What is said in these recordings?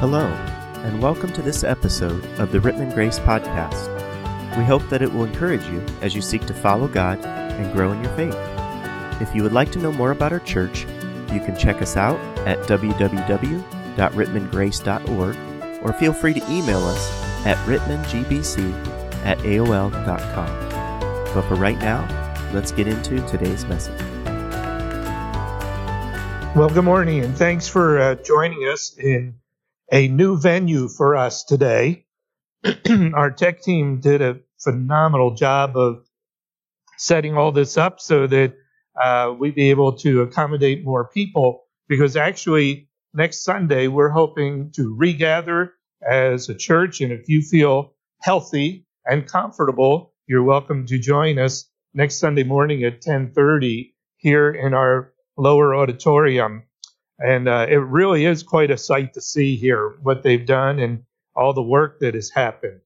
Hello, and welcome to this episode of the Rittman Grace Podcast. We hope that it will encourage you as you seek to follow God and grow in your faith. If you would like to know more about our church, you can check us out at www.rittmangrace.org or feel free to email us at rittmangbc at aol.com. But for right now, let's get into today's message. Well, good morning, and thanks for uh, joining us in a new venue for us today. Our tech team did a phenomenal job of setting all this up so that uh, we'd be able to accommodate more people. Because actually, next Sunday, we're hoping to regather as a church. And if you feel healthy and comfortable, you're welcome to join us next Sunday morning at 10:30 here in our lower auditorium. And uh, it really is quite a sight to see here what they've done and all the work that has happened.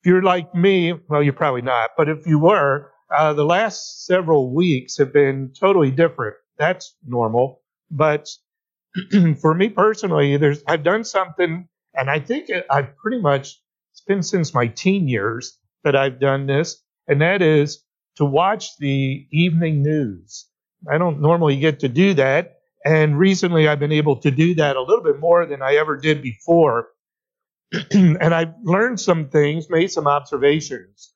If you're like me, well, you're probably not, but if you were, uh, the last several weeks have been totally different. That's normal. But for me personally, there's I've done something, and I think I've pretty much it's been since my teen years that I've done this, and that is to watch the evening news. I don't normally get to do that, and recently I've been able to do that a little bit more than I ever did before. and I've learned some things, made some observations.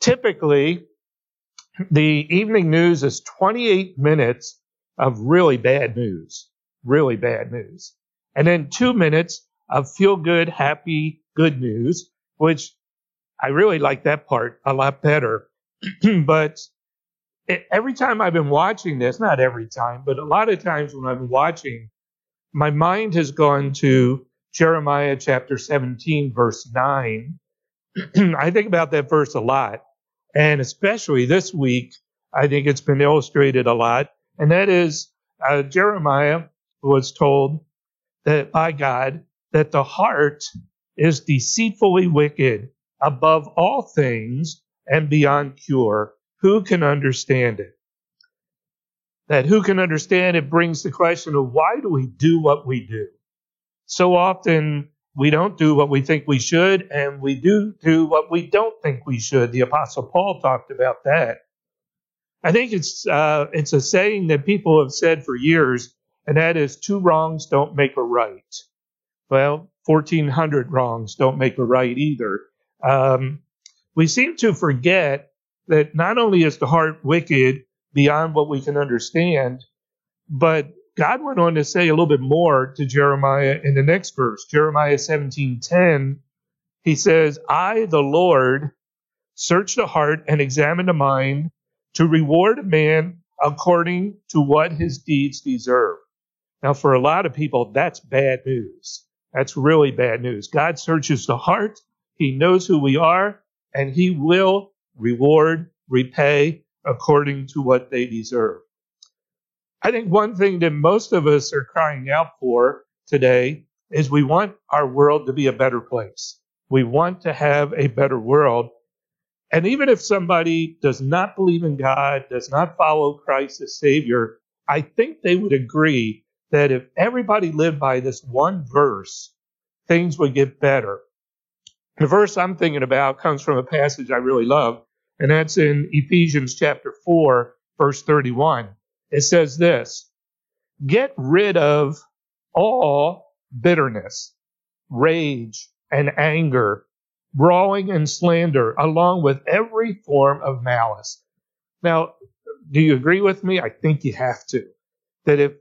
Typically, the evening news is 28 minutes of really bad news, really bad news. And then two minutes of feel good, happy, good news, which I really like that part a lot better. but every time I've been watching this, not every time, but a lot of times when I've been watching, my mind has gone to Jeremiah chapter 17, verse 9. I think about that verse a lot. And especially this week, I think it's been illustrated a lot. And that is uh, Jeremiah was told that by God that the heart is deceitfully wicked above all things and beyond cure who can understand it? That who can understand it brings the question of why do we do what we do? So often we don't do what we think we should, and we do do what we don't think we should. The Apostle Paul talked about that. I think it's uh, it's a saying that people have said for years, and that is two wrongs don't make a right. Well, 1,400 wrongs don't make a right either. Um, we seem to forget that not only is the heart wicked beyond what we can understand, but God went on to say a little bit more to Jeremiah in the next verse, Jeremiah 17:10. He says, "I, the Lord, search the heart and examine the mind to reward a man according to what his deeds deserve." Now, for a lot of people, that's bad news. That's really bad news. God searches the heart. He knows who we are, and he will reward, repay according to what they deserve. I think one thing that most of us are crying out for today is we want our world to be a better place. We want to have a better world. And even if somebody does not believe in God, does not follow Christ as Savior, I think they would agree that if everybody lived by this one verse, things would get better. The verse I'm thinking about comes from a passage I really love and that's in Ephesians chapter 4, verse 31. It says this Get rid of all bitterness, rage, and anger, brawling and slander, along with every form of malice. Now, do you agree with me? I think you have to. That if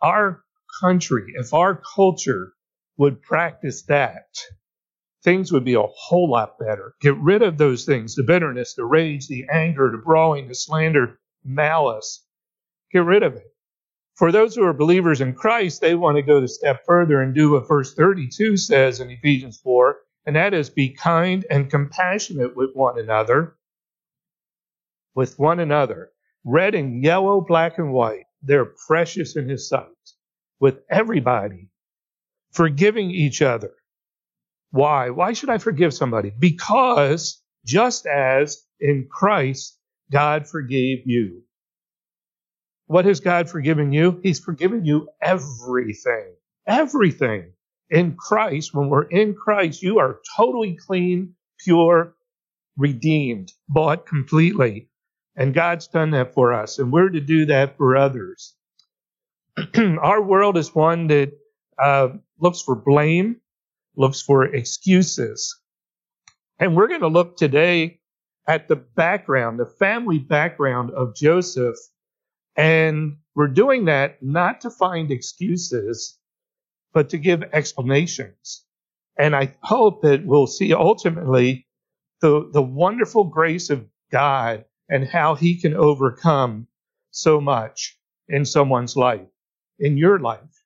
our country, if our culture would practice that, things would be a whole lot better. Get rid of those things the bitterness, the rage, the anger, the brawling, the slander, malice. Get rid of it. For those who are believers in Christ, they want to go the step further and do what verse 32 says in Ephesians 4, and that is be kind and compassionate with one another, with one another, red and yellow, black and white. They're precious in his sight, with everybody, forgiving each other why? Why should I forgive somebody? Because just as in Christ, God forgave you. What has God forgiven you? He's forgiven you everything. Everything. in Christ, when we're in Christ, you are totally clean, pure, redeemed, bought completely. And God's done that for us, and we're to do that for others. Our world is one that uh, looks for blame, looks for excuses. And we're going to look today at the background, the family background of Joseph. And we're doing that not to find excuses, but to give explanations. And I hope that we'll see ultimately the, the wonderful grace of God and how he can overcome so much in someone's life, in your life.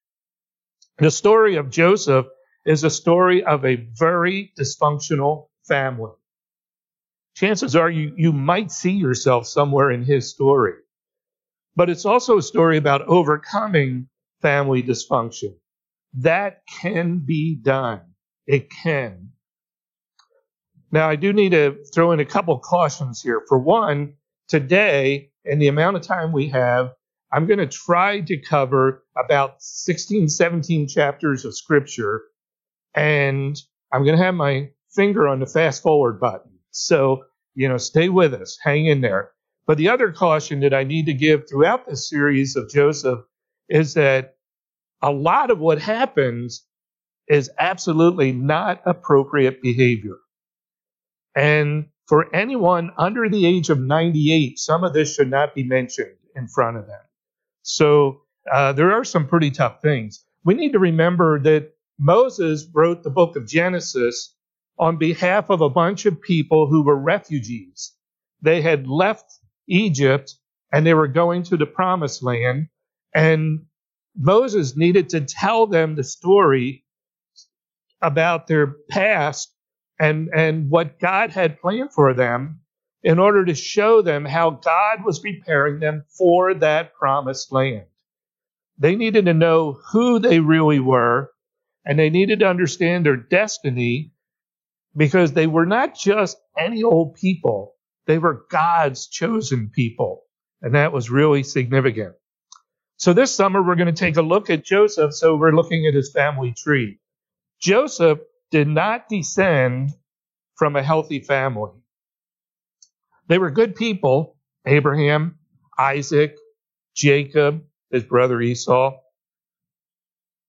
The story of Joseph is a story of a very dysfunctional family. Chances are you, you might see yourself somewhere in his story. But it's also a story about overcoming family dysfunction. That can be done. It can. Now, I do need to throw in a couple cautions here. For one, today, and the amount of time we have, I'm going to try to cover about 16, 17 chapters of scripture, and I'm going to have my finger on the fast forward button. So, you know, stay with us, hang in there. But the other caution that I need to give throughout this series of Joseph is that a lot of what happens is absolutely not appropriate behavior. And for anyone under the age of 98, some of this should not be mentioned in front of them. So uh, there are some pretty tough things. We need to remember that Moses wrote the book of Genesis on behalf of a bunch of people who were refugees. They had left Egypt and they were going to the promised land. And Moses needed to tell them the story about their past and, and what God had planned for them in order to show them how God was preparing them for that promised land. They needed to know who they really were, and they needed to understand their destiny because they were not just any old people, they were God's chosen people. And that was really significant. So this summer, we're going to take a look at Joseph. So we're looking at his family tree. Joseph did not descend from a healthy family. They were good people Abraham, Isaac, Jacob, his brother Esau.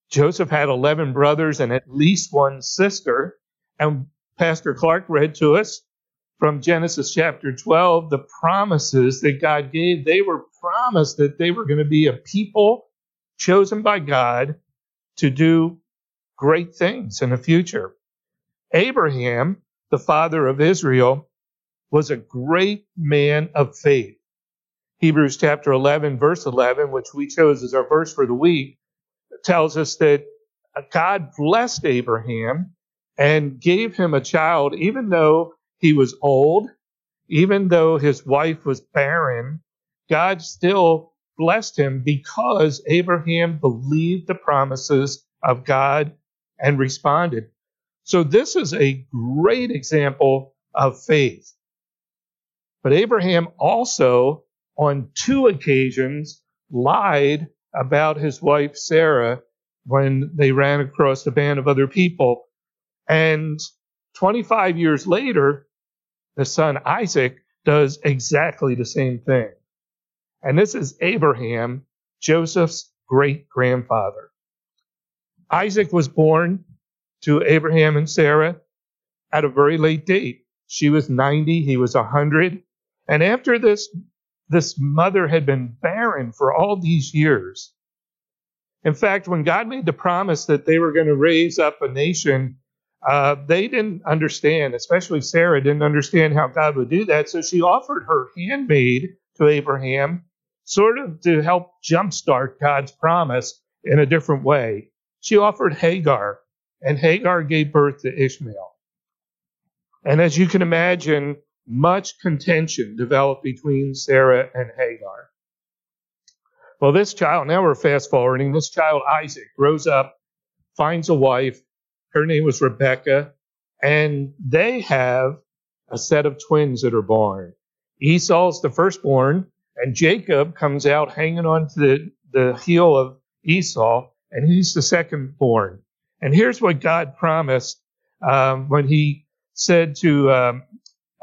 Joseph had 11 brothers and at least one sister. And Pastor Clark read to us from Genesis chapter 12 the promises that God gave. They were promised that they were going to be a people chosen by God to do great things in the future. Abraham, the father of Israel, was a great man of faith. Hebrews chapter 11, verse 11, which we chose as our verse for the week, tells us that God blessed Abraham and gave him a child, even though he was old, even though his wife was barren, God still blessed him because Abraham believed the promises of God and responded. So this is a great example of faith. But Abraham also, on two occasions, lied about his wife Sarah when they ran across a band of other people. And 25 years later, the son Isaac does exactly the same thing. And this is Abraham, Joseph's great grandfather. Isaac was born to Abraham and Sarah at a very late date. She was 90, he was 100. And after this, this mother had been barren for all these years. In fact, when God made the promise that they were going to raise up a nation, uh, they didn't understand, especially Sarah didn't understand how God would do that. So she offered her handmaid to Abraham, sort of to help jumpstart God's promise in a different way. She offered Hagar, and Hagar gave birth to Ishmael. And as you can imagine, much contention developed between Sarah and Hagar. Well, this child, now we're fast forwarding, this child, Isaac, grows up, finds a wife. Her name was Rebecca, and they have a set of twins that are born. Esau's the firstborn, and Jacob comes out hanging on to the, the heel of Esau, and he's the second born. And here's what God promised um, when He said to um,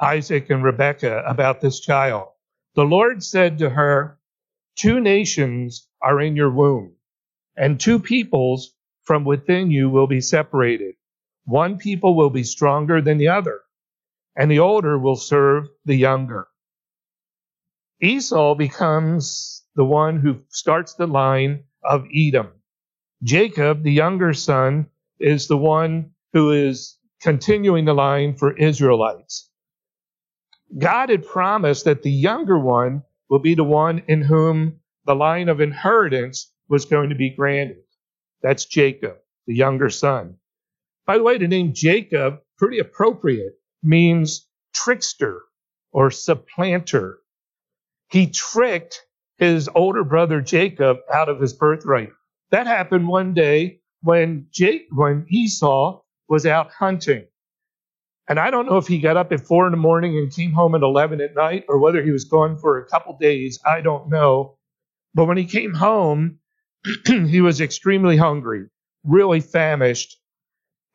Isaac and Rebekah about this child. The Lord said to her, Two nations are in your womb, and two peoples from within you will be separated. One people will be stronger than the other, and the older will serve the younger. Esau becomes the one who starts the line of Edom. Jacob, the younger son, is the one who is continuing the line for Israelites. God had promised that the younger one will be the one in whom the line of inheritance was going to be granted. That's Jacob, the younger son. By the way, the name Jacob, pretty appropriate, means trickster or supplanter. He tricked his older brother Jacob out of his birthright. That happened one day when Jake, when Esau was out hunting. And I don't know if he got up at four in the morning and came home at 11 at night or whether he was gone for a couple days. I don't know. But when he came home, he was extremely hungry, really famished.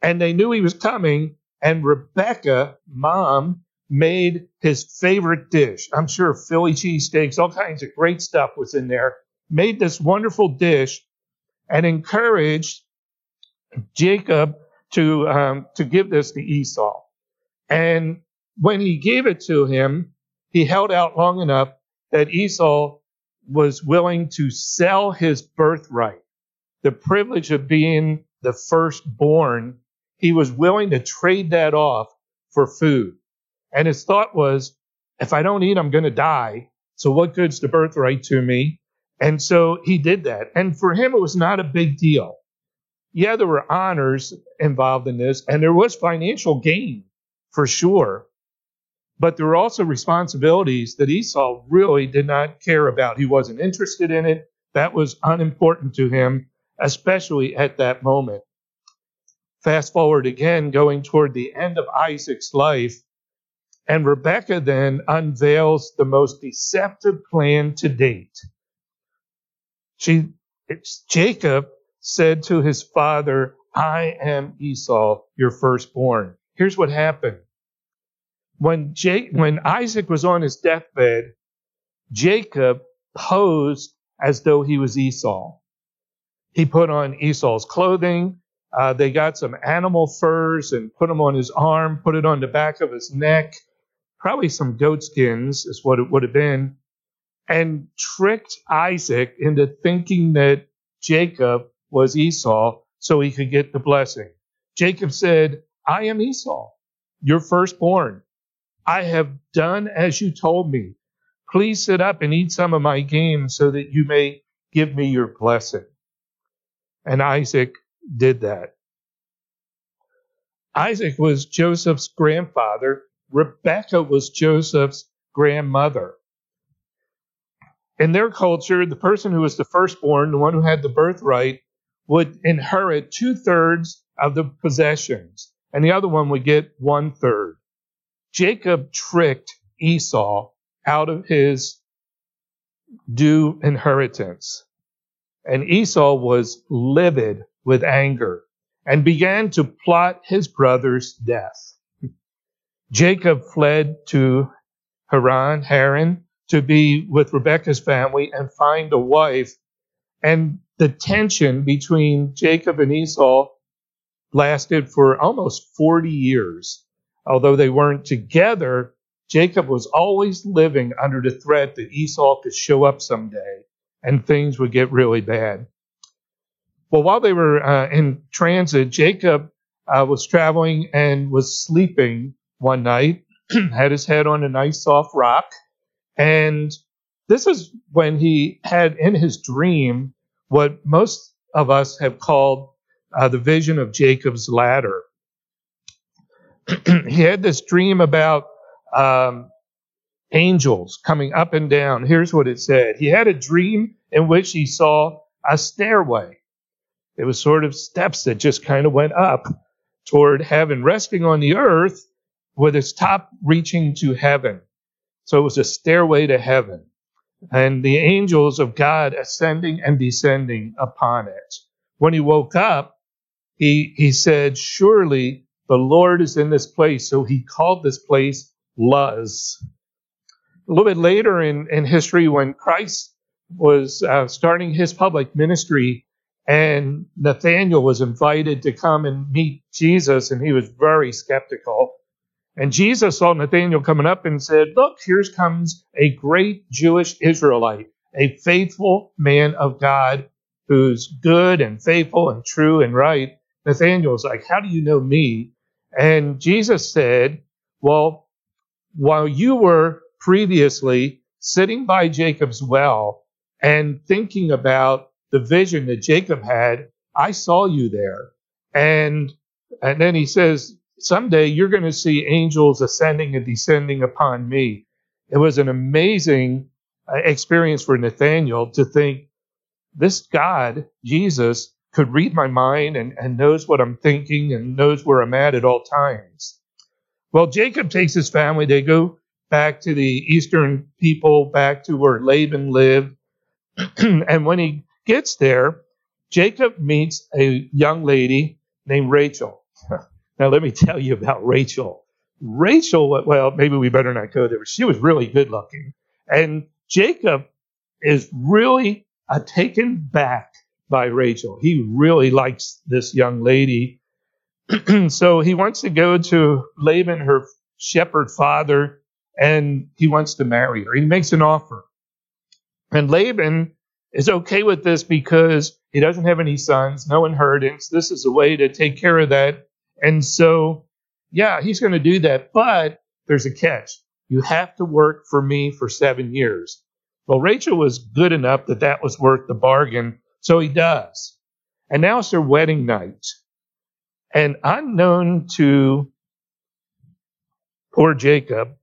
And they knew he was coming. And Rebecca, mom, made his favorite dish. I'm sure Philly cheesesteaks, all kinds of great stuff was in there. Made this wonderful dish and encouraged Jacob to um, to give this to Esau. And when he gave it to him, he held out long enough that Esau was willing to sell his birthright, the privilege of being the firstborn. He was willing to trade that off for food. And his thought was, if I don't eat, I'm going to die. So what good's the birthright to me? And so he did that. And for him, it was not a big deal. Yeah, there were honors involved in this, and there was financial gain for sure. But there were also responsibilities that Esau really did not care about. He wasn't interested in it. That was unimportant to him, especially at that moment. Fast forward again, going toward the end of Isaac's life, and Rebecca then unveils the most deceptive plan to date. She, Jacob said to his father, I am Esau, your firstborn. Here's what happened. When, Jake, when Isaac was on his deathbed, Jacob posed as though he was Esau. He put on Esau's clothing. Uh, they got some animal furs and put them on his arm, put it on the back of his neck. Probably some goat skins is what it would have been. And tricked Isaac into thinking that Jacob was Esau so he could get the blessing. Jacob said, I am Esau, your firstborn. I have done as you told me. Please sit up and eat some of my game so that you may give me your blessing. And Isaac did that. Isaac was Joseph's grandfather. Rebekah was Joseph's grandmother. In their culture, the person who was the firstborn, the one who had the birthright, would inherit two thirds of the possessions and the other one would get one third. Jacob tricked Esau out of his due inheritance. And Esau was livid with anger and began to plot his brother's death. Jacob fled to Haran, Haran, to be with Rebekah's family and find a wife. And the tension between Jacob and Esau lasted for almost 40 years. Although they weren't together, Jacob was always living under the threat that Esau could show up someday and things would get really bad. Well, while they were uh, in transit, Jacob uh, was traveling and was sleeping one night, had his head on a nice soft rock. And this is when he had in his dream what most of us have called uh, the vision of Jacob's ladder. he had this dream about um, angels coming up and down. Here's what it said He had a dream in which he saw a stairway. It was sort of steps that just kind of went up toward heaven, resting on the earth with its top reaching to heaven. So it was a stairway to heaven. And the angels of God ascending and descending upon it. When he woke up, he, he said, Surely the Lord is in this place. So he called this place Luz. A little bit later in, in history, when Christ was uh, starting his public ministry, and Nathanael was invited to come and meet Jesus, and he was very skeptical. And Jesus saw Nathanael coming up and said, Look, here comes a great Jewish Israelite, a faithful man of God who's good and faithful and true and right. Nathanael's like, How do you know me? And Jesus said, Well, while you were previously sitting by Jacob's well and thinking about the vision that Jacob had, I saw you there. And and then he says, someday you're going to see angels ascending and descending upon me. It was an amazing uh, experience for Nathaniel to think this God, Jesus, could read my mind and, and knows what I'm thinking and knows where I'm at at all times. Well, Jacob takes his family. They go back to the eastern people, back to where Laban lived. and when he gets there, Jacob meets a young lady named Rachel. Now, let me tell you about Rachel. Rachel, well, maybe we better not go there. She was really good looking. And Jacob is really uh, taken back by Rachel. He really likes this young lady. so he wants to go to Laban, her shepherd father, and he wants to marry her. He makes an offer. And Laban is okay with this because he doesn't have any sons, no inheritance. This is a way to take care of that and so, yeah, he's going to do that. But there's a catch. You have to work for me for seven years. Well, Rachel was good enough that that was worth the bargain. So he does. And now it's their wedding night. And unknown to poor Jacob,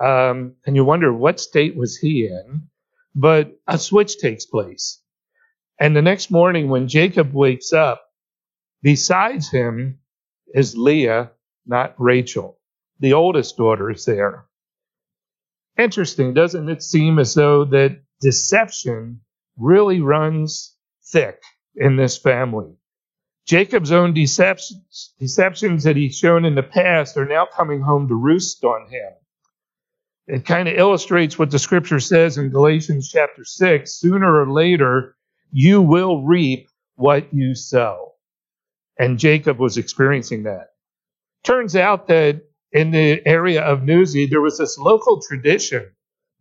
um, and you wonder what state was he in, but a switch takes place. And the next morning, when Jacob wakes up, besides him is Leah, not Rachel. The oldest daughter is there. Interesting, doesn't it seem as though that deception really runs thick in this family? Jacob's own deceptions, deceptions that he's shown in the past are now coming home to roost on him. It kind of illustrates what the scripture says in Galatians chapter 6 sooner or later, you will reap what you sow. And Jacob was experiencing that. Turns out that in the area of Nuzi, there was this local tradition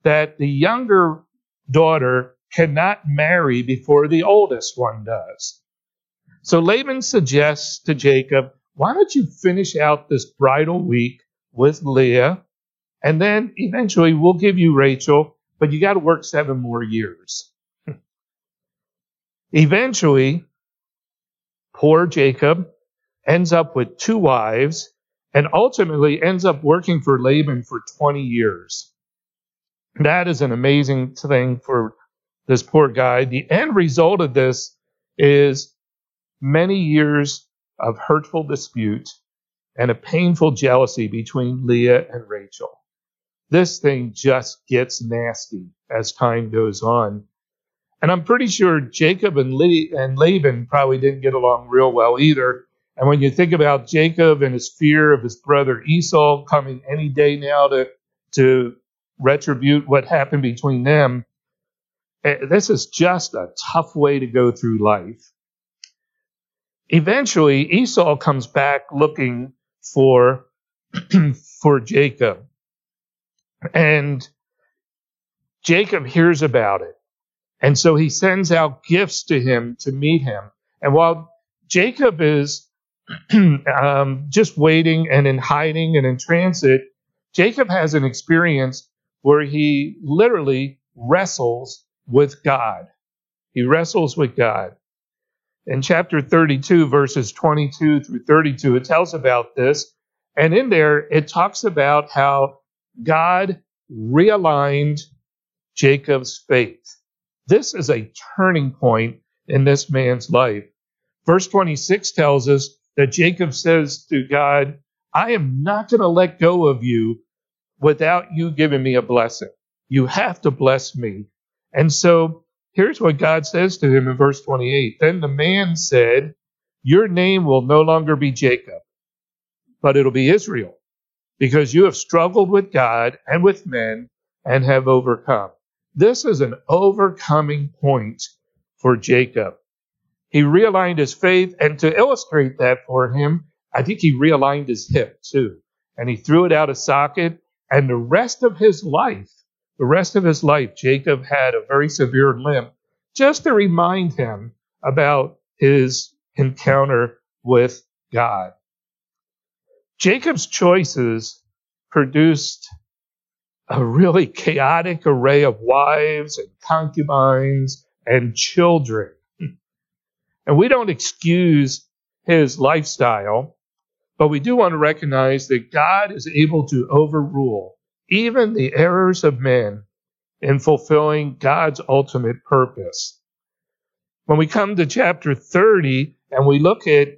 that the younger daughter cannot marry before the oldest one does. So Laban suggests to Jacob, why don't you finish out this bridal week with Leah, and then eventually we'll give you Rachel, but you got to work seven more years. eventually, poor Jacob ends up with two wives and ultimately ends up working for Laban for 20 years. That is an amazing thing for this poor guy. The end result of this is many years of hurtful dispute and a painful jealousy between Leah and Rachel. This thing just gets nasty as time goes on. And I'm pretty sure Jacob and, Le- and Laban probably didn't get along real well either. And when you think about Jacob and his fear of his brother Esau coming any day now to, to retribute what happened between them, this is just a tough way to go through life. Eventually, Esau comes back looking for, for Jacob. And Jacob hears about it. And so he sends out gifts to him to meet him. And while Jacob is um, just waiting and in hiding and in transit, Jacob has an experience where he literally wrestles with God. He wrestles with God. In chapter 32, verses 22 through 32, it tells about this. And in there, it talks about how God realigned Jacob's faith. This is a turning point in this man's life. Verse 26 tells us that Jacob says to God, I am not going to let go of you without you giving me a blessing. You have to bless me. And so here's what God says to him in verse 28. Then the man said, Your name will no longer be Jacob, but it'll be Israel, because you have struggled with God and with men and have overcome. This is an overcoming point for Jacob. He realigned his faith, and to illustrate that for him, I think he realigned his hip too. And he threw it out of socket, and the rest of his life, the rest of his life, Jacob had a very severe limp just to remind him about his encounter with God. Jacob's choices produced a really chaotic array of wives and concubines and children. And we don't excuse his lifestyle, but we do want to recognize that God is able to overrule even the errors of men in fulfilling God's ultimate purpose. When we come to chapter 30 and we look at,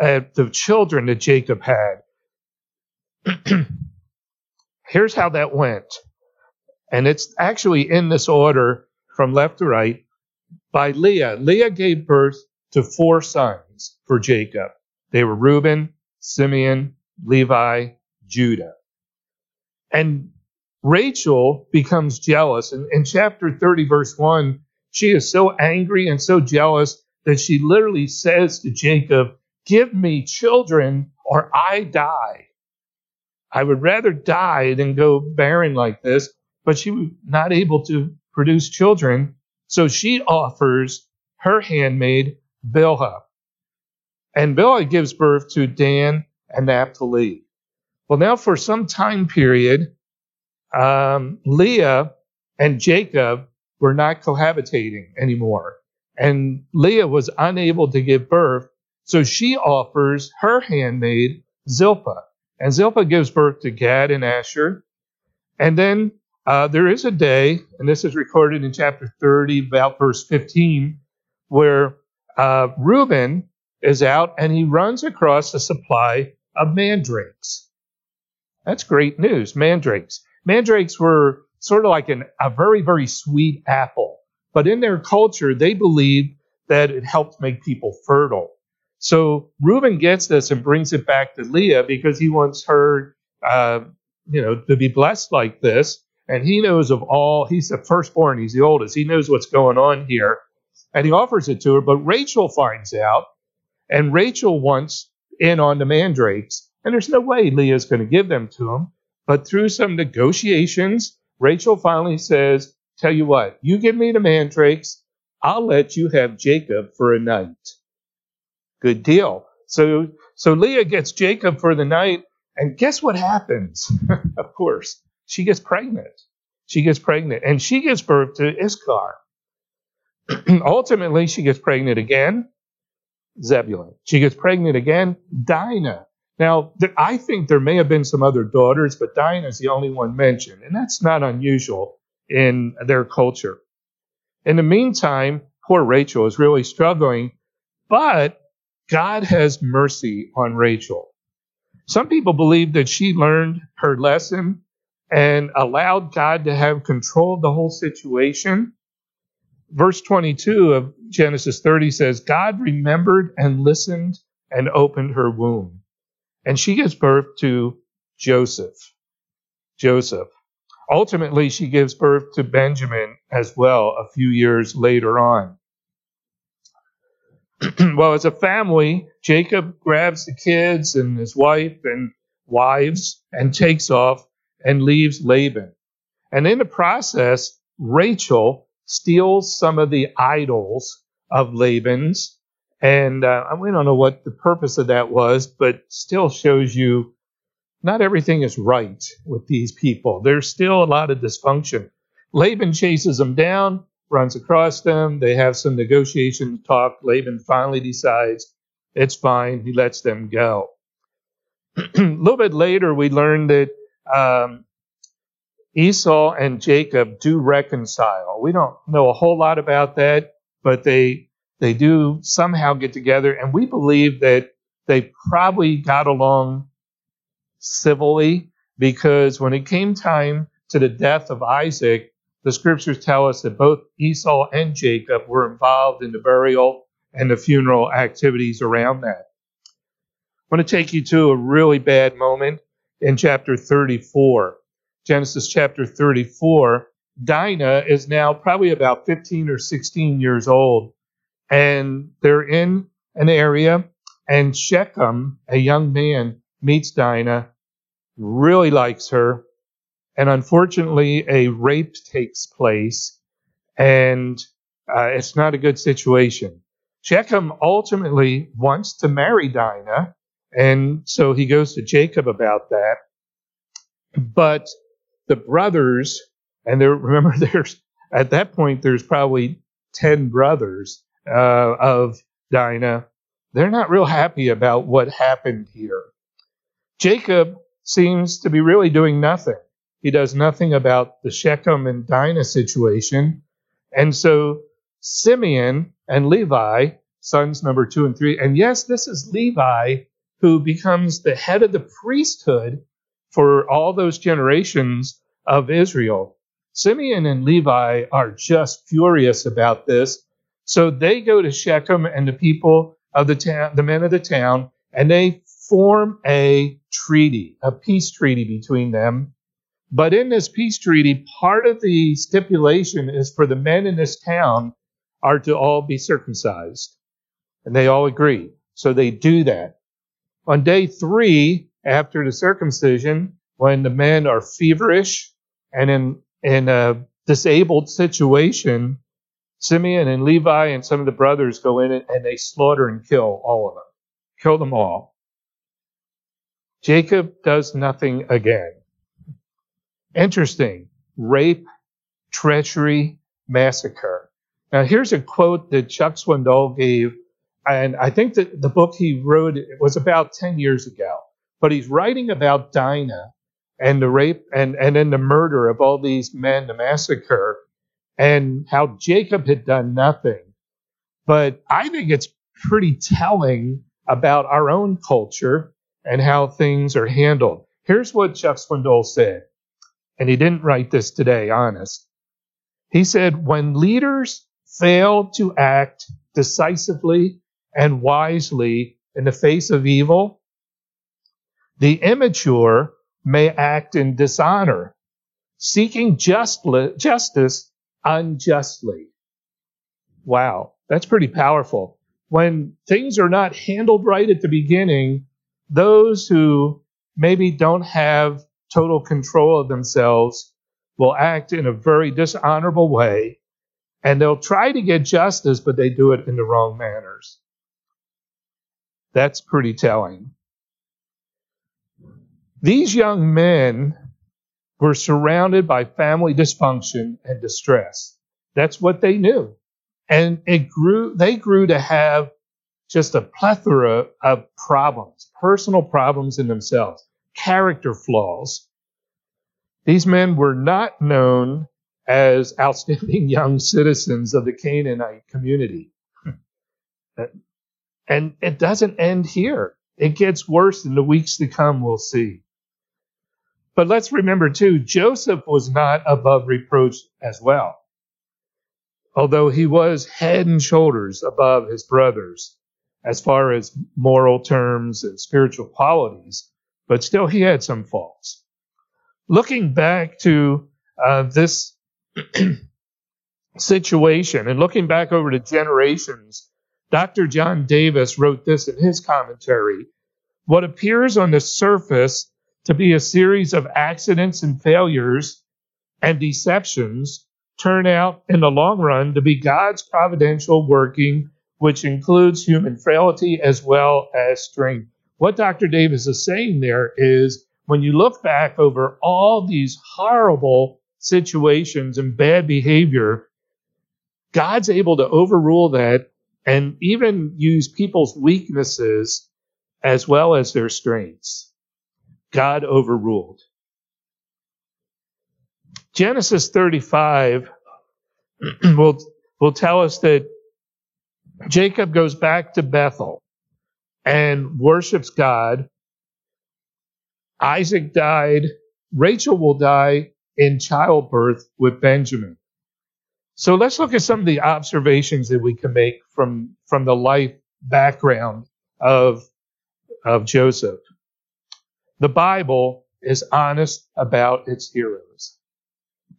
at the children that Jacob had, here's how that went. And it's actually in this order from left to right by Leah. Leah gave birth to four sons for Jacob. They were Reuben, Simeon, Levi, Judah. And Rachel becomes jealous. And in chapter 30, verse 1, she is so angry and so jealous that she literally says to Jacob, Give me children or I die. I would rather die than go barren like this. But she was not able to produce children. So she offers her handmaid Bilhah. And Bilhah gives birth to Dan and Naphtali. Well, now for some time period, um, Leah and Jacob were not cohabitating anymore. And Leah was unable to give birth, so she offers her handmaid Zilpah. And Zilpah gives birth to Gad and Asher. And then uh, there is a day, and this is recorded in chapter 30, about verse 15, where uh, Reuben is out and he runs across a supply of mandrakes. That's great news, mandrakes. Mandrakes were sort of like an, a very, very sweet apple. But in their culture, they believed that it helped make people fertile. So Reuben gets this and brings it back to Leah because he wants her, uh, you know, to be blessed like this. And he knows of all, he's the firstborn, he's the oldest. He knows what's going on here. And he offers it to her, but Rachel finds out, and Rachel wants in on the mandrakes. And there's no way Leah's going to give them to him. But through some negotiations, Rachel finally says, Tell you what, you give me the mandrakes, I'll let you have Jacob for a night. Good deal. So, so Leah gets Jacob for the night, and guess what happens? of course, she gets pregnant. She gets pregnant, and she gives birth to Issachar. Ultimately, she gets pregnant again, Zebulun. She gets pregnant again, Dinah. Now, I think there may have been some other daughters, but Dinah is the only one mentioned, and that's not unusual in their culture. In the meantime, poor Rachel is really struggling, but God has mercy on Rachel. Some people believe that she learned her lesson and allowed God to have control of the whole situation. Verse 22 of Genesis 30 says, God remembered and listened and opened her womb. And she gives birth to Joseph. Joseph. Ultimately, she gives birth to Benjamin as well a few years later on. well, as a family, Jacob grabs the kids and his wife and wives and takes off and leaves Laban. And in the process, Rachel steals some of the idols of Laban's. And uh, we don't know what the purpose of that was, but still shows you not everything is right with these people. There's still a lot of dysfunction. Laban chases them down, runs across them. They have some negotiation talk. Laban finally decides it's fine. He lets them go. a little bit later, we learn that um, Esau and Jacob do reconcile. We don't know a whole lot about that, but they they do somehow get together, and we believe that they probably got along civilly because when it came time to the death of Isaac, the scriptures tell us that both Esau and Jacob were involved in the burial and the funeral activities around that. I want to take you to a really bad moment in chapter 34. Genesis chapter 34. Dinah is now probably about 15 or 16 years old, and they're in an area, and Shechem, a young man, meets Dinah, really likes her, and unfortunately, a rape takes place, and uh, it's not a good situation. Shechem ultimately wants to marry Dinah, and so he goes to Jacob about that. But the brothers, and there, remember, there's at that point there's probably ten brothers uh, of Dinah. They're not real happy about what happened here. Jacob seems to be really doing nothing. He does nothing about the Shechem and Dinah situation. And so Simeon and Levi, sons number two and three, and yes, this is Levi who becomes the head of the priesthood for all those generations of Israel. Simeon and Levi are just furious about this. So they go to Shechem and the people of the town, the men of the town, and they form a treaty, a peace treaty between them. But in this peace treaty, part of the stipulation is for the men in this town are to all be circumcised. And they all agree. So they do that. On day three, after the circumcision, when the men are feverish and in, in a disabled situation, Simeon and Levi and some of the brothers go in and they slaughter and kill all of them. Kill them all. Jacob does nothing again. Interesting. Rape, treachery, massacre. Now, here's a quote that Chuck Swindoll gave, and I think that the book he wrote it was about 10 years ago. But he's writing about Dinah and the rape and, and then the murder of all these men, the massacre, and how Jacob had done nothing. But I think it's pretty telling about our own culture and how things are handled. Here's what Chuck Swindoll said, and he didn't write this today, honest. He said, when leaders fail to act decisively and wisely in the face of evil, the immature may act in dishonor, seeking justly, justice unjustly. Wow, that's pretty powerful. When things are not handled right at the beginning, those who maybe don't have total control of themselves will act in a very dishonorable way and they'll try to get justice, but they do it in the wrong manners. That's pretty telling. These young men were surrounded by family dysfunction and distress. That's what they knew. And it grew, they grew to have just a plethora of problems, personal problems in themselves, character flaws. These men were not known as outstanding young citizens of the Canaanite community. and it doesn't end here. It gets worse in the weeks to come, we'll see. But let's remember too, Joseph was not above reproach as well. Although he was head and shoulders above his brothers as far as moral terms and spiritual qualities, but still he had some faults. Looking back to uh, this situation and looking back over the generations, Dr. John Davis wrote this in his commentary. What appears on the surface to be a series of accidents and failures and deceptions turn out in the long run to be God's providential working which includes human frailty as well as strength. What Dr. Davis is saying there is when you look back over all these horrible situations and bad behavior, God's able to overrule that and even use people's weaknesses as well as their strengths. God overruled. Genesis 35 will, will tell us that Jacob goes back to Bethel and worships God. Isaac died. Rachel will die in childbirth with Benjamin. So let's look at some of the observations that we can make from, from the life background of, of Joseph. The Bible is honest about its heroes.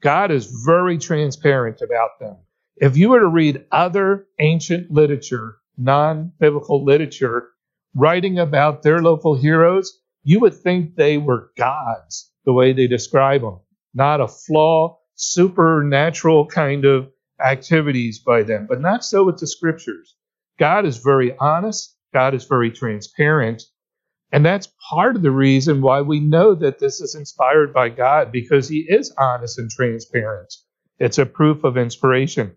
God is very transparent about them. If you were to read other ancient literature, non biblical literature, writing about their local heroes, you would think they were gods the way they describe them, not a flaw, supernatural kind of activities by them, but not so with the scriptures. God is very honest, God is very transparent, and that's part of the reason why we know that this is inspired by God because he is honest and transparent. It's a proof of inspiration.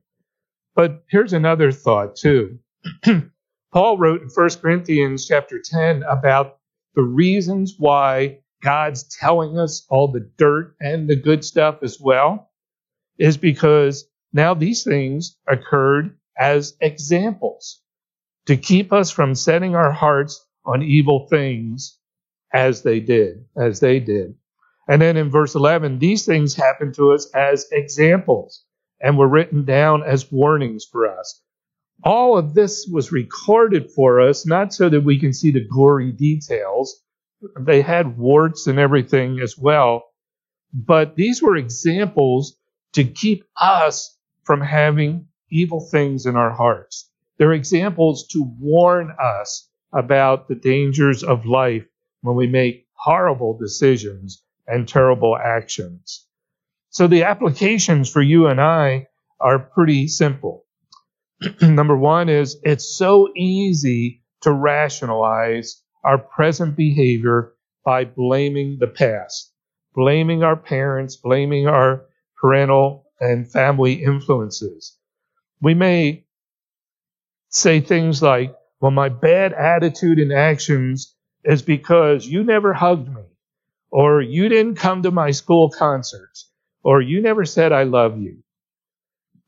But here's another thought too. Paul wrote in 1 Corinthians chapter 10 about the reasons why God's telling us all the dirt and the good stuff as well is because now these things occurred as examples to keep us from setting our hearts on evil things as they did, as they did. And then in verse 11, these things happened to us as examples and were written down as warnings for us. All of this was recorded for us, not so that we can see the gory details. They had warts and everything as well. But these were examples to keep us from having evil things in our hearts. They're examples to warn us about the dangers of life when we make horrible decisions and terrible actions. So the applications for you and I are pretty simple. Number one is it's so easy to rationalize our present behavior by blaming the past, blaming our parents, blaming our parental and family influences. We may say things like, well, my bad attitude and actions is because you never hugged me, or you didn't come to my school concerts, or you never said I love you.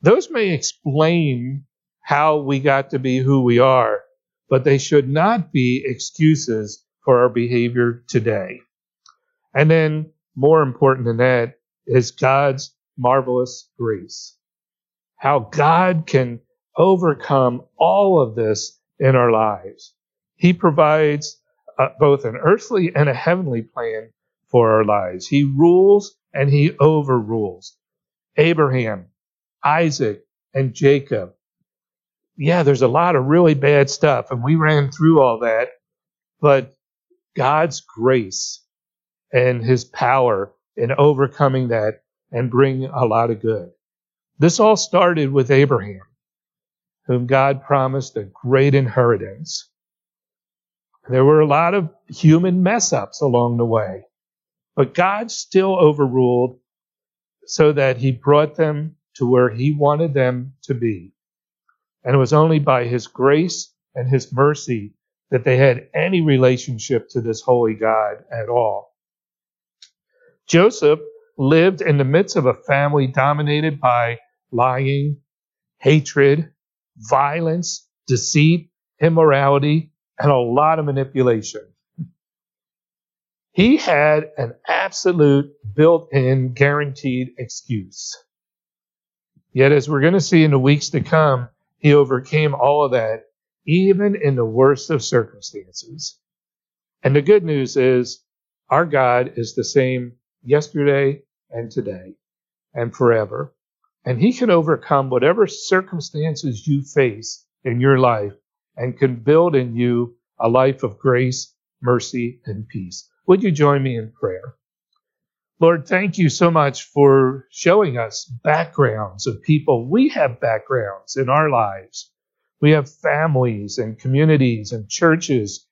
Those may explain how we got to be who we are, but they should not be excuses for our behavior today. And then, more important than that, is God's marvelous grace. How God can overcome all of this in our lives. He provides uh, both an earthly and a heavenly plan for our lives. He rules and he overrules. Abraham, Isaac, and Jacob. Yeah, there's a lot of really bad stuff, and we ran through all that, but God's grace and his power in overcoming that and bring a lot of good. This all started with Abraham whom God promised a great inheritance. There were a lot of human mess ups along the way, but God still overruled so that he brought them to where he wanted them to be. And it was only by his grace and his mercy that they had any relationship to this holy God at all. Joseph lived in the midst of a family dominated by lying, hatred, violence, deceit, immorality, and a lot of manipulation. He had an absolute built in guaranteed excuse. Yet, as we're going to see in the weeks to come, he overcame all of that, even in the worst of circumstances. And the good news is, our God is the same yesterday and today and forever. And He can overcome whatever circumstances you face in your life and can build in you a life of grace, mercy, and peace. Would you join me in prayer? Lord, thank you so much for showing us backgrounds of people. We have backgrounds in our lives. We have families and communities and churches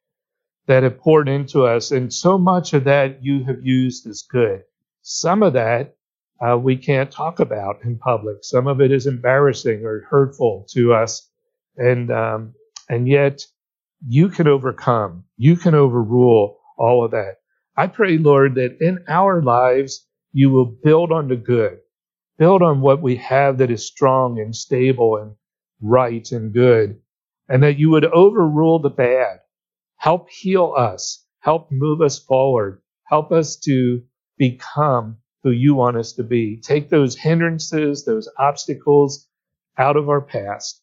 that have poured into us, and so much of that you have used as good. Some of that uh, we can't talk about in public. Some of it is embarrassing or hurtful to us, and um, and yet you can overcome, you can overrule all of that. I pray, Lord, that in our lives you will build on the good, build on what we have that is strong and stable and right and good, and that you would overrule the bad. Help heal us, help move us forward, help us to become who you want us to be. Take those hindrances, those obstacles out of our past.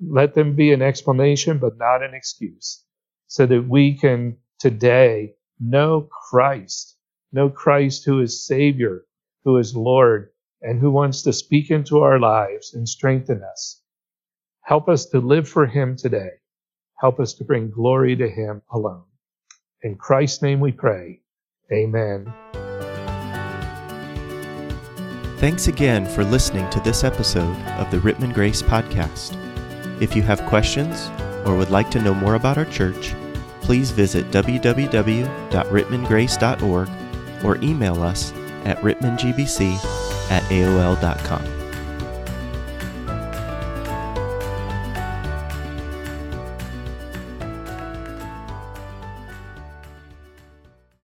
Let them be an explanation, but not an excuse, so that we can today know Christ, know Christ who is Savior, who is Lord, and who wants to speak into our lives and strengthen us. Help us to live for Him today. Help us to bring glory to Him alone. In Christ's name we pray. Amen. Thanks again for listening to this episode of the Rittman Grace Podcast. If you have questions or would like to know more about our church, please visit www.rittmangrace.org or email us at rittmangbc at aol.com.